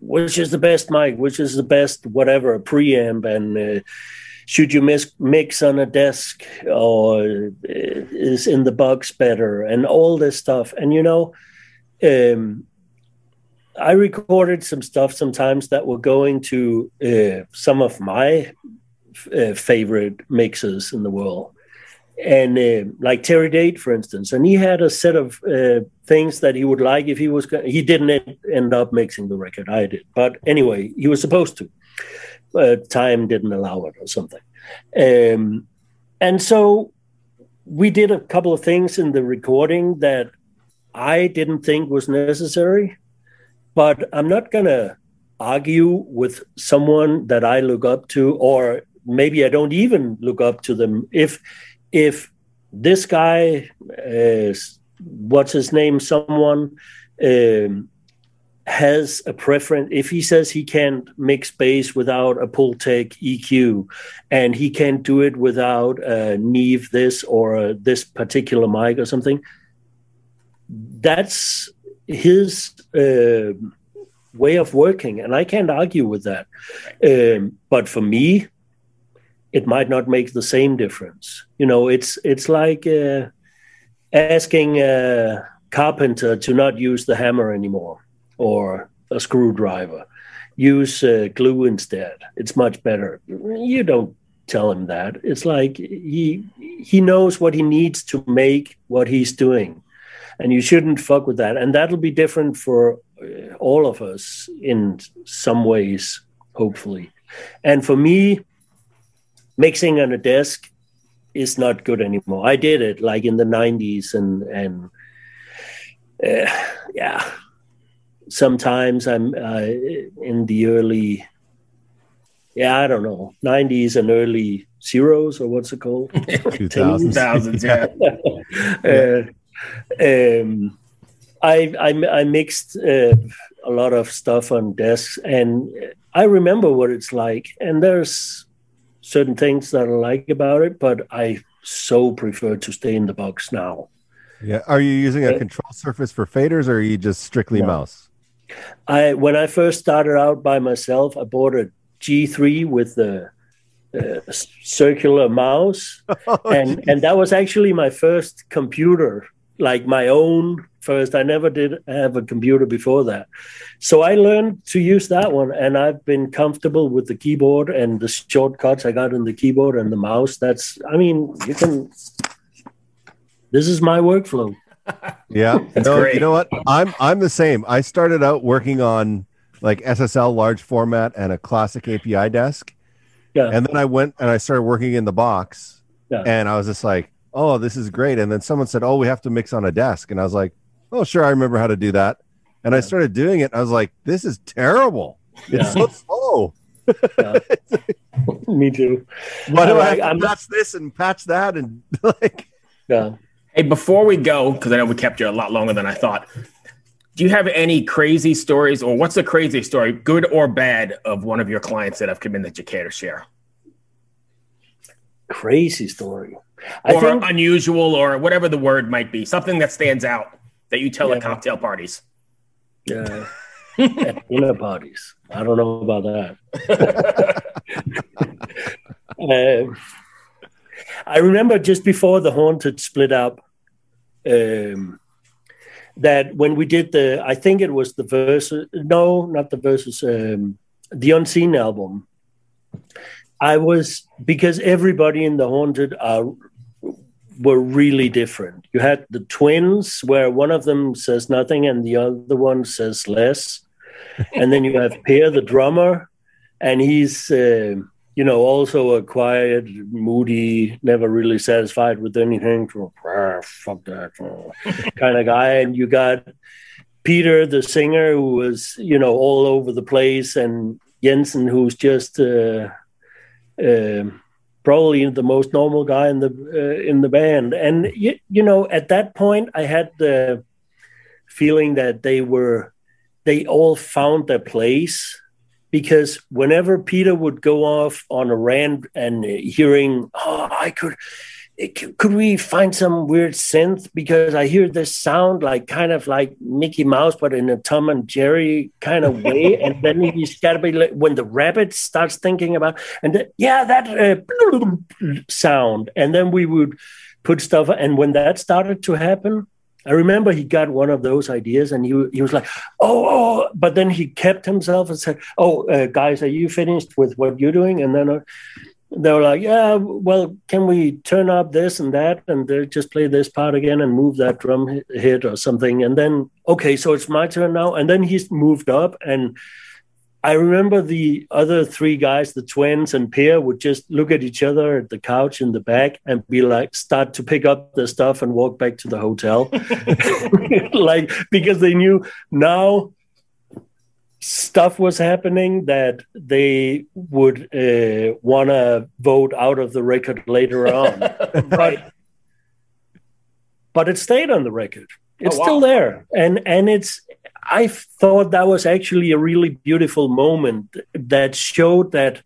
which is the best mic which is the best whatever preamp and uh, should you mix, mix on a desk or uh, is in the box better and all this stuff and you know um, i recorded some stuff sometimes that were going to uh, some of my uh, favorite mixers in the world and uh, like Terry Date, for instance, and he had a set of uh, things that he would like if he was. go- He didn't end up mixing the record. I did, but anyway, he was supposed to. Uh, time didn't allow it, or something. Um, and so we did a couple of things in the recording that I didn't think was necessary, but I'm not gonna argue with someone that I look up to, or maybe I don't even look up to them. If if this guy, uh, what's his name, someone um, has a preference, if he says he can't mix bass without a Pultec EQ, and he can't do it without a Neve this or a, this particular mic or something, that's his uh, way of working, and I can't argue with that. Um, but for me, it might not make the same difference. You know, it's it's like uh, asking a carpenter to not use the hammer anymore or a screwdriver. Use uh, glue instead. It's much better. You don't tell him that. It's like he he knows what he needs to make what he's doing, and you shouldn't fuck with that. And that'll be different for uh, all of us in some ways, hopefully. And for me, mixing on a desk is not good anymore. I did it like in the 90s and and uh, yeah sometimes I'm uh, in the early yeah I don't know 90s and early zeros or what's it called 2000s. Thousands, yeah. uh, um, I, I I mixed uh, a lot of stuff on desks, and I remember what it's like. And there's certain things that I like about it, but I so prefer to stay in the box now. Yeah. Are you using a control surface for faders or are you just strictly no. mouse? I when I first started out by myself, I bought a G3 with the uh, circular mouse, oh, and geez. and that was actually my first computer, like my own first. I never did have a computer before that, so I learned to use that one, and I've been comfortable with the keyboard and the shortcuts I got in the keyboard and the mouse. That's, I mean, you can. This is my workflow. yeah, no, you know what? I'm I'm the same. I started out working on like SSL large format and a classic API desk. Yeah. And then I went and I started working in the box. Yeah. And I was just like, oh, this is great. And then someone said, oh, we have to mix on a desk. And I was like, oh, sure, I remember how to do that. And yeah. I started doing it. I was like, this is terrible. It's so slow. Yeah. Me too. Why do I, I, I patch this and patch that and like? Yeah. Hey, before we go, because I know we kept you a lot longer than I thought. Do you have any crazy stories, or what's the crazy story, good or bad, of one of your clients that have come in that you care to share? Crazy story, I or think, unusual, or whatever the word might be, something that stands out that you tell yeah. at cocktail parties. Yeah, at dinner parties. I don't know about that. uh, I remember just before the haunted split up. Um, that when we did the, I think it was the Versus, no, not the Versus, um, the Unseen album. I was because everybody in the haunted are were really different. You had the twins where one of them says nothing and the other one says less, and then you have Per, the drummer, and he's. Uh, you know, also a quiet, moody, never really satisfied with anything, fuck that kind of guy. And you got Peter, the singer, who was, you know, all over the place, and Jensen, who's just uh, uh, probably the most normal guy in the uh, in the band. And you, you know, at that point, I had the feeling that they were, they all found their place because whenever Peter would go off on a rant and hearing, oh, I could, could we find some weird synth? Because I hear this sound like kind of like Mickey Mouse, but in a Tom and Jerry kind of way. and then he's got to be like when the rabbit starts thinking about, and the, yeah, that uh, sound. And then we would put stuff, and when that started to happen, I remember he got one of those ideas and he, he was like, oh, oh, but then he kept himself and said, oh, uh, guys, are you finished with what you're doing? And then uh, they were like, yeah, well, can we turn up this and that and they just play this part again and move that drum hit or something? And then, okay, so it's my turn now. And then he's moved up and I remember the other three guys, the twins and Pierre, would just look at each other at the couch in the back and be like, start to pick up the stuff and walk back to the hotel. like, because they knew now stuff was happening that they would uh, want to vote out of the record later on. right. But, but it stayed on the record. It's oh, wow. still there. And, and it's, I thought that was actually a really beautiful moment that showed that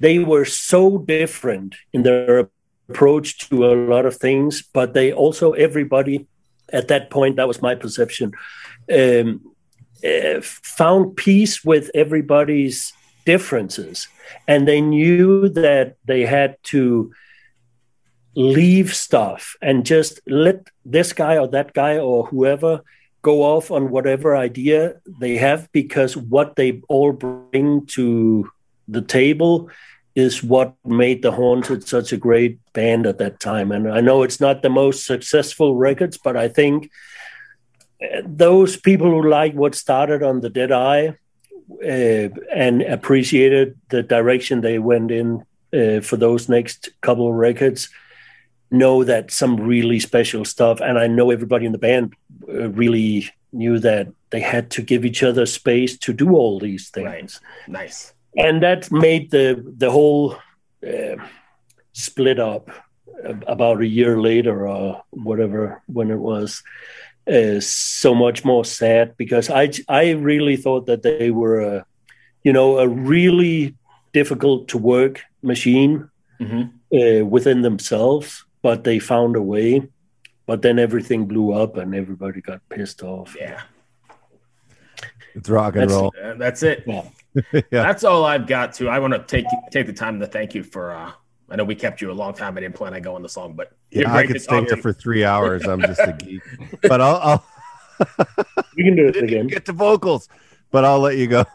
they were so different in their approach to a lot of things, but they also, everybody at that point, that was my perception, um, uh, found peace with everybody's differences. And they knew that they had to leave stuff and just let this guy or that guy or whoever go off on whatever idea they have because what they all bring to the table is what made the Haunted such a great band at that time. And I know it's not the most successful records, but I think those people who like what started on the Dead Eye uh, and appreciated the direction they went in uh, for those next couple of records know that some really special stuff, and I know everybody in the band uh, really knew that they had to give each other space to do all these things. Right. Nice. And that made the the whole uh, split up about a year later or whatever when it was uh, so much more sad because I I really thought that they were a, you know a really difficult to work machine hmm uh, within themselves, but they found a way. But then everything blew up and everybody got pissed off. Yeah, It's rock and That's- roll. Uh, that's it. Yeah. Yeah. That's all I've got to. I want to take take the time to thank you for. uh I know we kept you a long time. I didn't plan on going this long, but Yeah, I great could to stay here for three hours. I'm just a geek, but I'll, I'll You can do it again. get to vocals, but I'll let you go.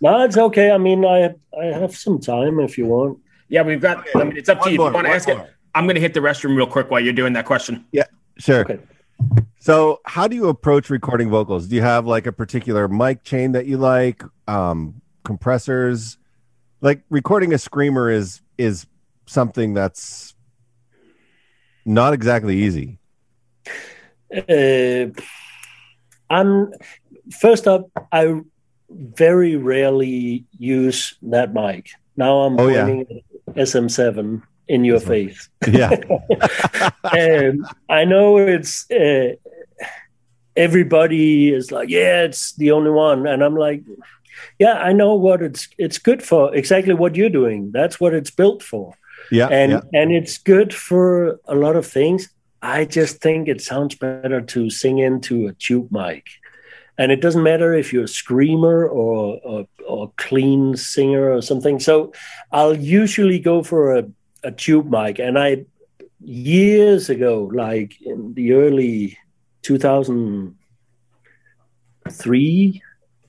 No, it's okay. I mean, I I have some time if you want. Yeah, we've got. I mean, it's up to you. If you want to one ask it. I'm going to hit the restroom real quick while you're doing that question. Yeah, sure. Okay. So, how do you approach recording vocals? Do you have like a particular mic chain that you like? Um, compressors? Like recording a screamer is is something that's not exactly easy. Uh, I'm first up. I very rarely use that mic. Now I'm Oh, pointing at SM7 in your face. Yeah. um, I know it's uh, everybody is like, yeah, it's the only one, and I'm like, yeah, I know what it's it's good for. Exactly what you're doing. That's what it's built for, yeah. and yeah. and it's good for a lot of things. I just think it sounds better to sing into a tube mic. And it doesn't matter if you're a screamer or, or, or clean singer or something. So I'll usually go for a, a tube mic. And I, years ago, like in the early 2003,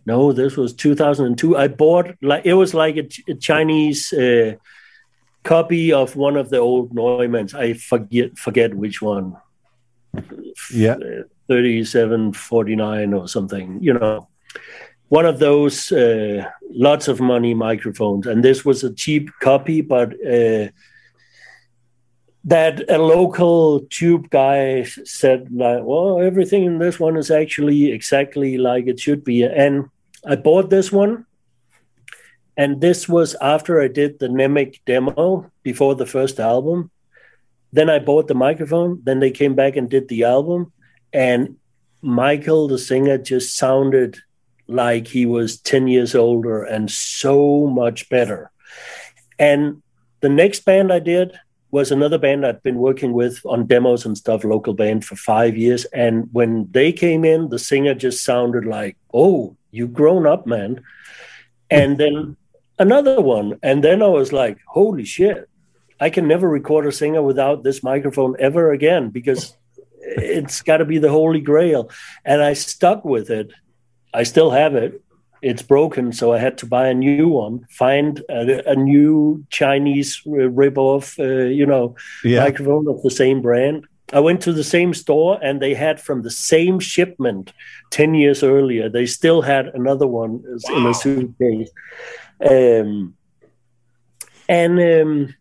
no, this was 2002, I bought, like, it was like a, a Chinese uh, copy of one of the old Neumanns. I forget, forget which one. Yeah. Uh, 3749 or something, you know, one of those uh, lots of money microphones. And this was a cheap copy, but uh, that a local tube guy said, like, well, everything in this one is actually exactly like it should be. And I bought this one. And this was after I did the Mnemic demo before the first album. Then I bought the microphone. Then they came back and did the album and Michael, the singer, just sounded like he was 10 years older and so much better. And the next band I did was another band I'd been working with on demos and stuff, local band for five years. And when they came in, the singer just sounded like, oh, you've grown up, man. And then another one. And then I was like, holy shit, I can never record a singer without this microphone ever again because it's got to be the holy grail. And I stuck with it. I still have it. It's broken, so I had to buy a new one. Find a, a new Chinese rip-off, uh, you know, Yeah. microphone of the same brand. I went to the same store, and they had from the same shipment ten years earlier. They still had another one in a suitcase. Um, and um,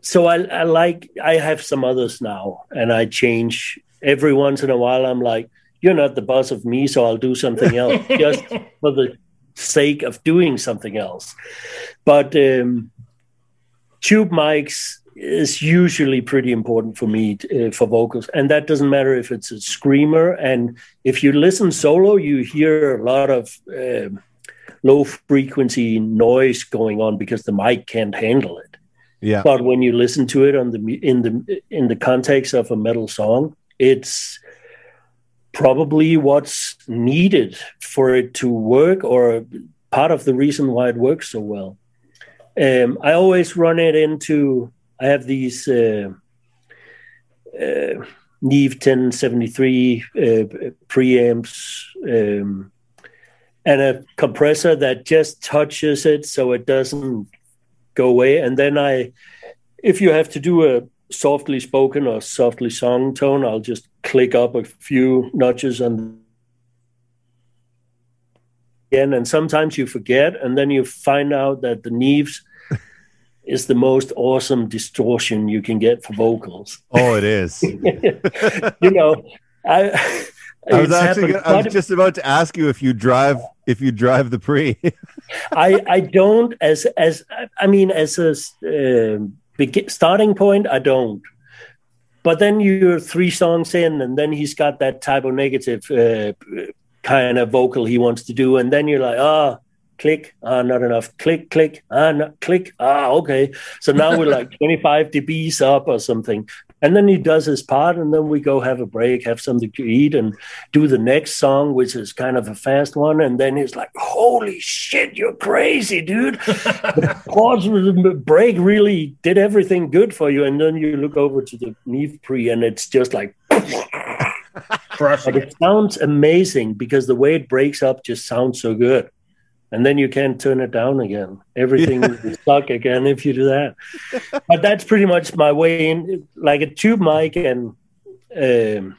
so I, I like I have some others now, and I change every once in a while. I'm like, you're not the boss of me, so I'll do something else just for the sake of doing something else. But um, tube mics is usually pretty important for me uh, for vocals, and that doesn't matter if it's a screamer. And if you listen solo, you hear a lot of um low frequency noise going on because the mic can't handle it Yeah. but when you listen to it on the in the in the context of a metal song it's probably what's needed for it to work or part of the reason why it works so well um, i always run it into i have these uh, uh, neve 1073 uh, preamps um, and a compressor that just touches it so it doesn't go away. And then I, if you have to do a softly spoken or softly sung tone, I'll just click up a few notches and again. And sometimes you forget, and then you find out that the Neves is the most awesome distortion you can get for vocals. Oh, it is. you know, I. I was actually gonna, I was just about to ask you if you drive if you drive the pre. I I don't as as I mean as a uh, begin, starting point I don't. But then you're three songs in, and then he's got that type of negative uh, kind of vocal he wants to do, and then you're like, ah, click, ah, not enough, click, click, ah, not, click, ah, okay. So now we're like 25 dBs up or something. And then he does his part, and then we go have a break, have something to eat, and do the next song, which is kind of a fast one. And then he's like, "Holy shit, you're crazy, dude!" the pause break really did everything good for you. And then you look over to the Neve pre, and it's just like. but it sounds amazing because the way it breaks up just sounds so good and then you can't turn it down again. Everything yeah. is stuck again if you do that. but that's pretty much my way in, like a tube mic and um,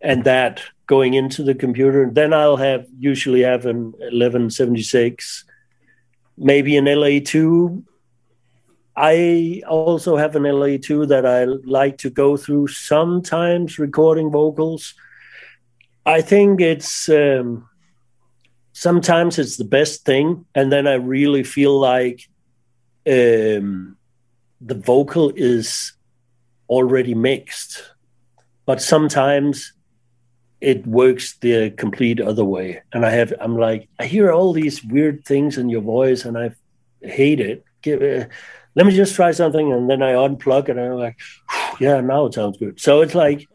and that going into the computer. And Then I'll have usually have an 1176, maybe an LA2. I also have an LA2 that I like to go through sometimes recording vocals. I think it's. Um, sometimes it's the best thing and then i really feel like um, the vocal is already mixed but sometimes it works the complete other way. And i have i'm like i hear all these weird things in your voice and i hate it. Give, uh, let me just try something and then i unplug it and i'm like yeah now it sounds good. So it's like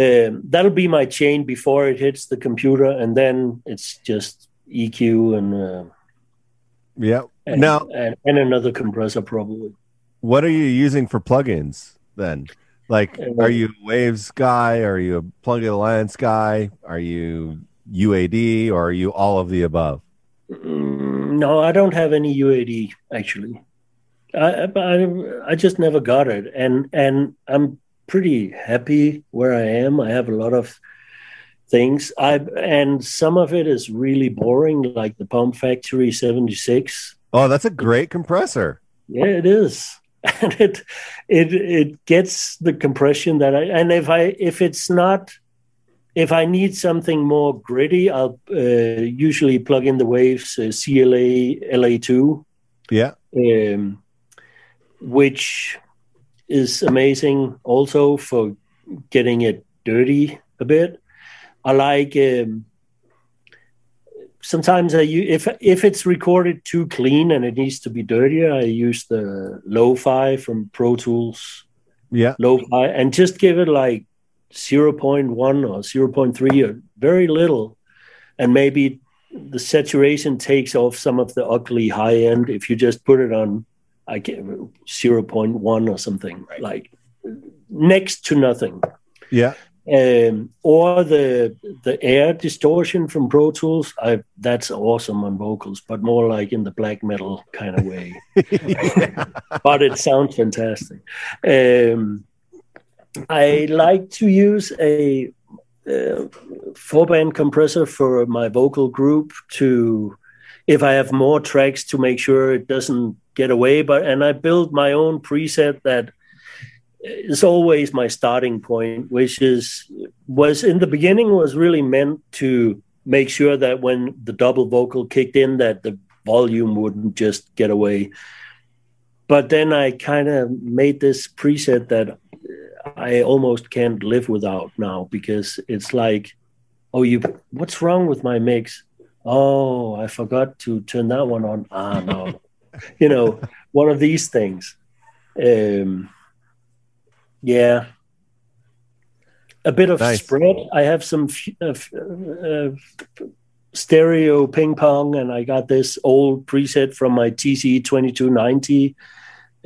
um, that'll be my chain before it hits the computer, and then it's just EQ and uh, yeah. And, now and, and, another compressor probably. What are you using for plugins then? Like, uh, are you Waves guy? Are you a Plugin Alliance guy? Are you UAD or are you all of the above? Mm, no, I don't have any UAD actually. I, I I just never got it, and and I'm pretty happy where I am. I have a lot of things. I and some of it is really boring, like the Bomb Factory 76. Oh, that's a great compressor. Yeah, it is. And it it it gets the compression that I and if I if it's not if I need something more gritty, I'll uh, usually plug in the Waves uh, CLA LA2. Yeah. Um, which is amazing also for getting it dirty a bit. I like um, sometimes I if if it's recorded too clean and it needs to be dirtier, I use the lo-fi from Pro Tools. Yeah, lo-fi and just give it like 0.1 or 0.3 or very little, and maybe the saturation takes off some of the ugly high end if you just put it on I get 0.1 or something, right. like next to nothing. Yeah. Um, or the the air distortion from Pro Tools, I, that's awesome on vocals, but more like in the black metal kind of way. but it sounds fantastic. Um, I like to use a, a four band compressor for my vocal group to, if I have more tracks, to make sure it doesn't get away. But and I build my own preset that is always my starting point, which is was in the beginning was really meant to make sure that when the double vocal kicked in, that the volume wouldn't just get away. But then I kind of made this preset that I almost can't live without now because it's like, oh, you, what's wrong with my mix? Oh, I forgot to turn that one on. Ah, no you know, one of these things. Um, yeah. A bit of nice. spread. I have some uh, uh, stereo ping pong, and I got this old preset from my TC 2290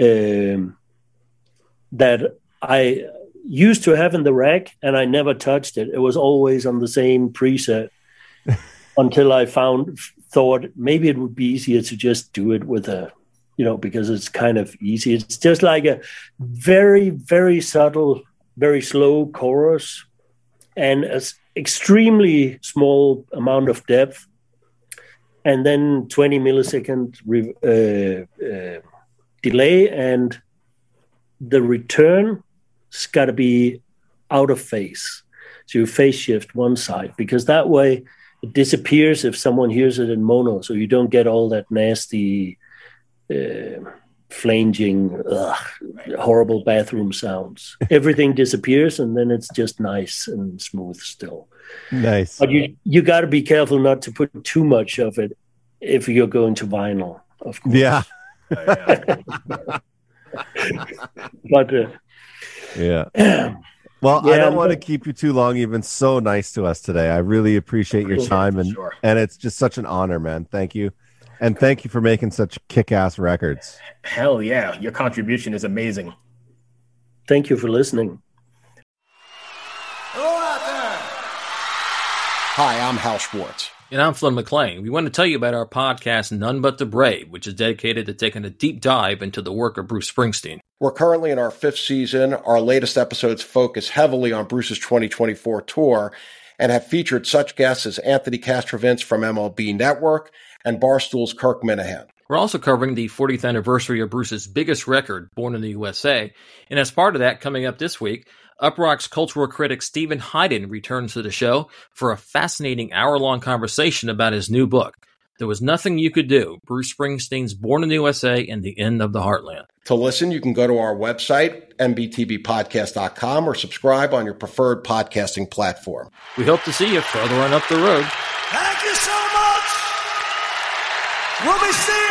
um, that I used to have in the rack, and I never touched it. It was always on the same preset until I found thought maybe it would be easier to just do it with a you know because it's kind of easy. It's just like a very very subtle very slow chorus and an extremely small amount of depth. And then 20 millisecond re- uh, uh, delay and the return has got to be out of phase. So you phase shift one side because that way it disappears if someone hears it in mono, so you don't get all that nasty, uh, flanging, ugh, horrible bathroom sounds. Everything disappears, and then it's just nice and smooth still. Nice. But you you got to be careful not to put too much of it if you're going to vinyl, of course. Yeah. but uh, yeah. Well, I don't want to keep you too long. You've been so nice to us today. I really appreciate your time and Sure. and it's just such an honor, man. Thank you. And thank you for making such kick-ass records. Hell yeah, your contribution is amazing. thank you for listening. Hello out there. Hi, I'm Hal Schwartz. And I'm Flynn McLean. We want to tell you about our podcast, None But the Brave, which is dedicated to taking a deep dive into the work of Bruce Springsteen. We're currently in our fifth season. Our latest episodes focus heavily on Bruce's 2024 tour and have featured such guests as Anthony Castrovince from MLB Network and Barstool's Kirk Minihane. We're also covering the 40th anniversary of Bruce's biggest record, Born in the USA. And as part of that, coming up this week, Uproxx cultural critic Steven Hyden returns to the show for a fascinating hour long conversation about his new book. There was nothing you could do. Bruce Springsteen's Born in the USA and the End of the Heartland. To listen, you can go to our website, nbtbpodcast.com, or subscribe on your preferred podcasting platform. We hope to see you further on up the road. Thank you so much. We'll be seeing